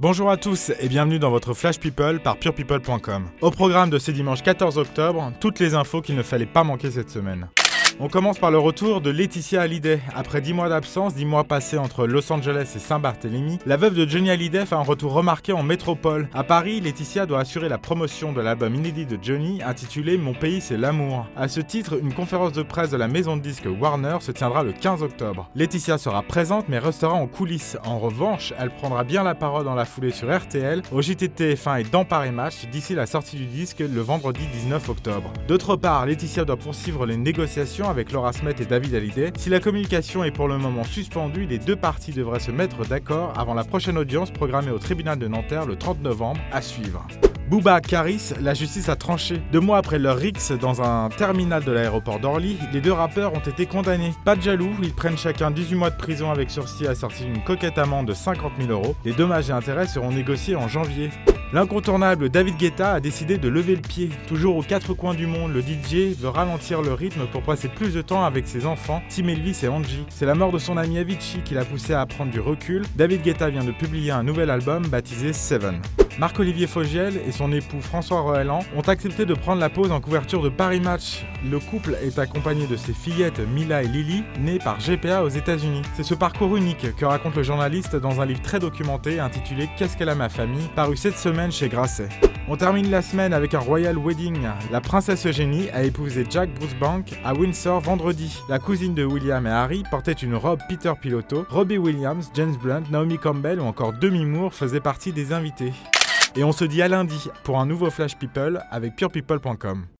Bonjour à tous et bienvenue dans votre Flash People par purepeople.com. Au programme de ce dimanche 14 octobre, toutes les infos qu'il ne fallait pas manquer cette semaine. On commence par le retour de Laetitia Hallyday. Après 10 mois d'absence, 10 mois passés entre Los Angeles et Saint-Barthélemy, la veuve de Johnny Hallyday fait un retour remarqué en métropole. À Paris, Laetitia doit assurer la promotion de l'album inédit de Johnny intitulé Mon pays c'est l'amour. À ce titre, une conférence de presse de la maison de disques Warner se tiendra le 15 octobre. Laetitia sera présente mais restera en coulisses. En revanche, elle prendra bien la parole dans la foulée sur RTL, au JT TF1 et dans Paris Match d'ici la sortie du disque le vendredi 19 octobre. D'autre part, Laetitia doit poursuivre les négociations avec Laura Smet et David Hallyday. Si la communication est pour le moment suspendue, les deux parties devraient se mettre d'accord avant la prochaine audience programmée au tribunal de Nanterre le 30 novembre à suivre. Bouba Caris, la justice a tranché. Deux mois après leur rix dans un terminal de l'aéroport d'Orly, les deux rappeurs ont été condamnés. Pas de jaloux, ils prennent chacun 18 mois de prison avec sursis assorti d'une coquette amende de 50 000 euros. Les dommages et intérêts seront négociés en janvier. L'incontournable David Guetta a décidé de lever le pied. Toujours aux quatre coins du monde, le DJ veut ralentir le rythme pour passer plus de temps avec ses enfants, Tim Elvis et Angie. C'est la mort de son ami Avicii qui l'a poussé à prendre du recul. David Guetta vient de publier un nouvel album baptisé Seven. Marc-Olivier Fogiel et son époux François Roeland ont accepté de prendre la pause en couverture de Paris Match. Le couple est accompagné de ses fillettes Mila et Lily, nées par GPA aux États-Unis. C'est ce parcours unique que raconte le journaliste dans un livre très documenté intitulé Qu'est-ce qu'elle a ma famille, paru cette semaine chez Grasset. On termine la semaine avec un royal wedding. La princesse Eugénie a épousé Jack Bruce Bank à Windsor vendredi. La cousine de William et Harry portait une robe Peter Piloto. Robbie Williams, James Blunt, Naomi Campbell ou encore Demi Moore faisaient partie des invités. Et on se dit à lundi pour un nouveau Flash People avec purepeople.com.